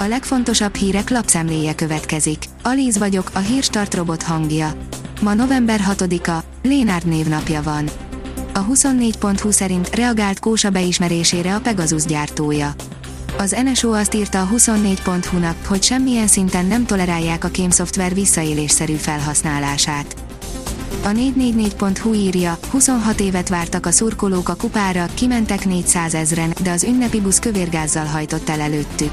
A legfontosabb hírek lapszemléje következik. Alíz vagyok, a hírstart robot hangja. Ma november 6-a, Lénárd névnapja van. A 24.20 szerint reagált Kósa beismerésére a Pegasus gyártója. Az NSO azt írta a 24.hu-nak, hogy semmilyen szinten nem tolerálják a kémszoftver visszaélésszerű felhasználását. A 444.hu írja, 26 évet vártak a szurkolók a kupára, kimentek 400 ezren, de az ünnepi busz kövérgázzal hajtott el előttük.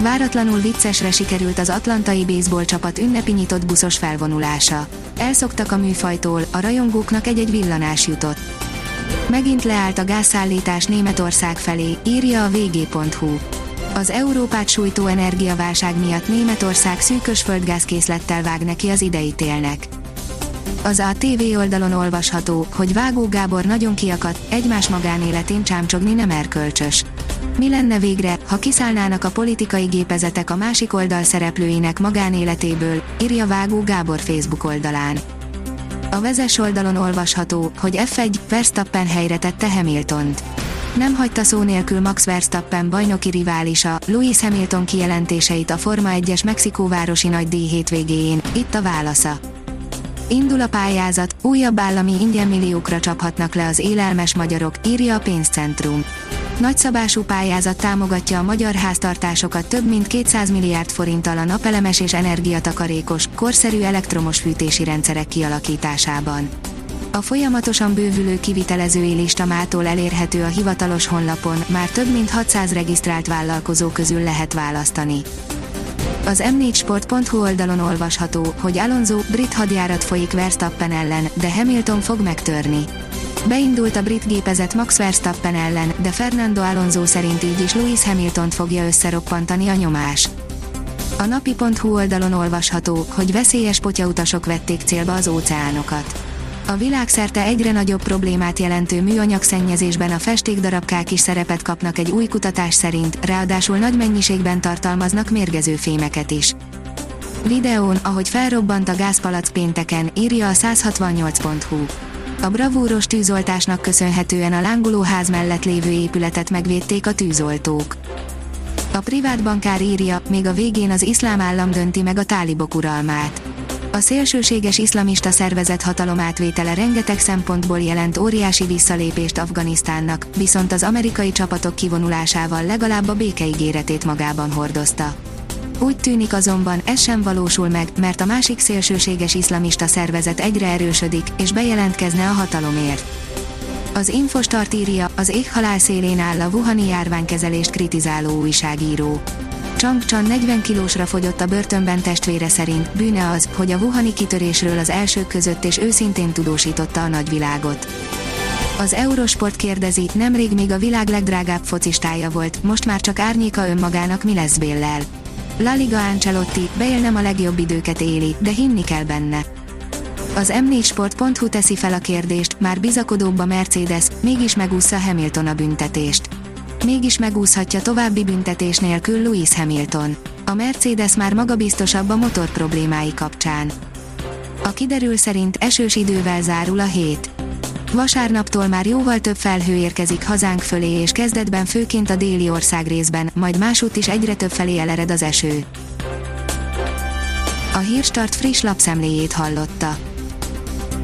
Váratlanul viccesre sikerült az atlantai baseball csapat ünnepi nyitott buszos felvonulása. Elszoktak a műfajtól, a rajongóknak egy-egy villanás jutott. Megint leállt a gázszállítás Németország felé, írja a vg.hu. Az Európát sújtó energiaválság miatt Németország szűkös földgázkészlettel vág neki az idei télnek. Az ATV oldalon olvasható, hogy Vágó Gábor nagyon kiakadt, egymás magánéletén csámcsogni nem erkölcsös. Mi lenne végre, ha kiszállnának a politikai gépezetek a másik oldal szereplőinek magánéletéből, írja Vágó Gábor Facebook oldalán. A vezes oldalon olvasható, hogy F1 Verstappen helyre tette Hamiltont. Nem hagyta szó nélkül Max Verstappen bajnoki riválisa, Louis Hamilton kijelentéseit a Forma 1-es Mexikóvárosi nagydíj hétvégéjén, itt a válasza. Indul a pályázat, újabb állami ingyen milliókra csaphatnak le az élelmes magyarok, írja a pénzcentrum. Nagyszabású pályázat támogatja a magyar háztartásokat több mint 200 milliárd forinttal a napelemes és energiatakarékos, korszerű elektromos fűtési rendszerek kialakításában. A folyamatosan bővülő kivitelezői lista mától elérhető a hivatalos honlapon, már több mint 600 regisztrált vállalkozó közül lehet választani. Az m4sport.hu oldalon olvasható, hogy Alonso brit hadjárat folyik Verstappen ellen, de Hamilton fog megtörni. Beindult a brit gépezet Max Verstappen ellen, de Fernando Alonso szerint így is Lewis Hamilton fogja összeroppantani a nyomás. A napi.hu oldalon olvasható, hogy veszélyes potyautasok vették célba az óceánokat. A világszerte egyre nagyobb problémát jelentő műanyagszennyezésben a festékdarabkák is szerepet kapnak egy új kutatás szerint, ráadásul nagy mennyiségben tartalmaznak mérgező fémeket is. Videón, ahogy felrobbant a gázpalac pénteken, írja a 168.hu. A bravúros tűzoltásnak köszönhetően a lángoló ház mellett lévő épületet megvédték a tűzoltók. A privát bankár írja, még a végén az iszlám állam dönti meg a tálibok uralmát. A szélsőséges iszlamista szervezet hatalomátvétele rengeteg szempontból jelent óriási visszalépést Afganisztánnak, viszont az amerikai csapatok kivonulásával legalább a békeigéretét magában hordozta. Úgy tűnik azonban, ez sem valósul meg, mert a másik szélsőséges iszlamista szervezet egyre erősödik, és bejelentkezne a hatalomért. Az Infostart írja, az éghalál szélén áll a Wuhani járványkezelést kritizáló újságíró. Chang Chan 40 kilósra fogyott a börtönben testvére szerint, bűne az, hogy a Wuhani kitörésről az elsők között és őszintén tudósította a nagyvilágot. Az Eurosport kérdezi, nemrég még a világ legdrágább focistája volt, most már csak árnyéka önmagának mi lesz Béllel. La Liga Ancelotti, Bale nem a legjobb időket éli, de hinni kell benne. Az m4sport.hu teszi fel a kérdést, már bizakodóbb a Mercedes, mégis megúszza Hamilton a büntetést. Mégis megúszhatja további büntetés nélkül Lewis Hamilton. A Mercedes már magabiztosabb a motor problémái kapcsán. A kiderül szerint esős idővel zárul a hét. Vasárnaptól már jóval több felhő érkezik hazánk fölé és kezdetben főként a déli ország részben, majd másút is egyre több felé elered az eső. A Hírstart friss lapszemléjét hallotta.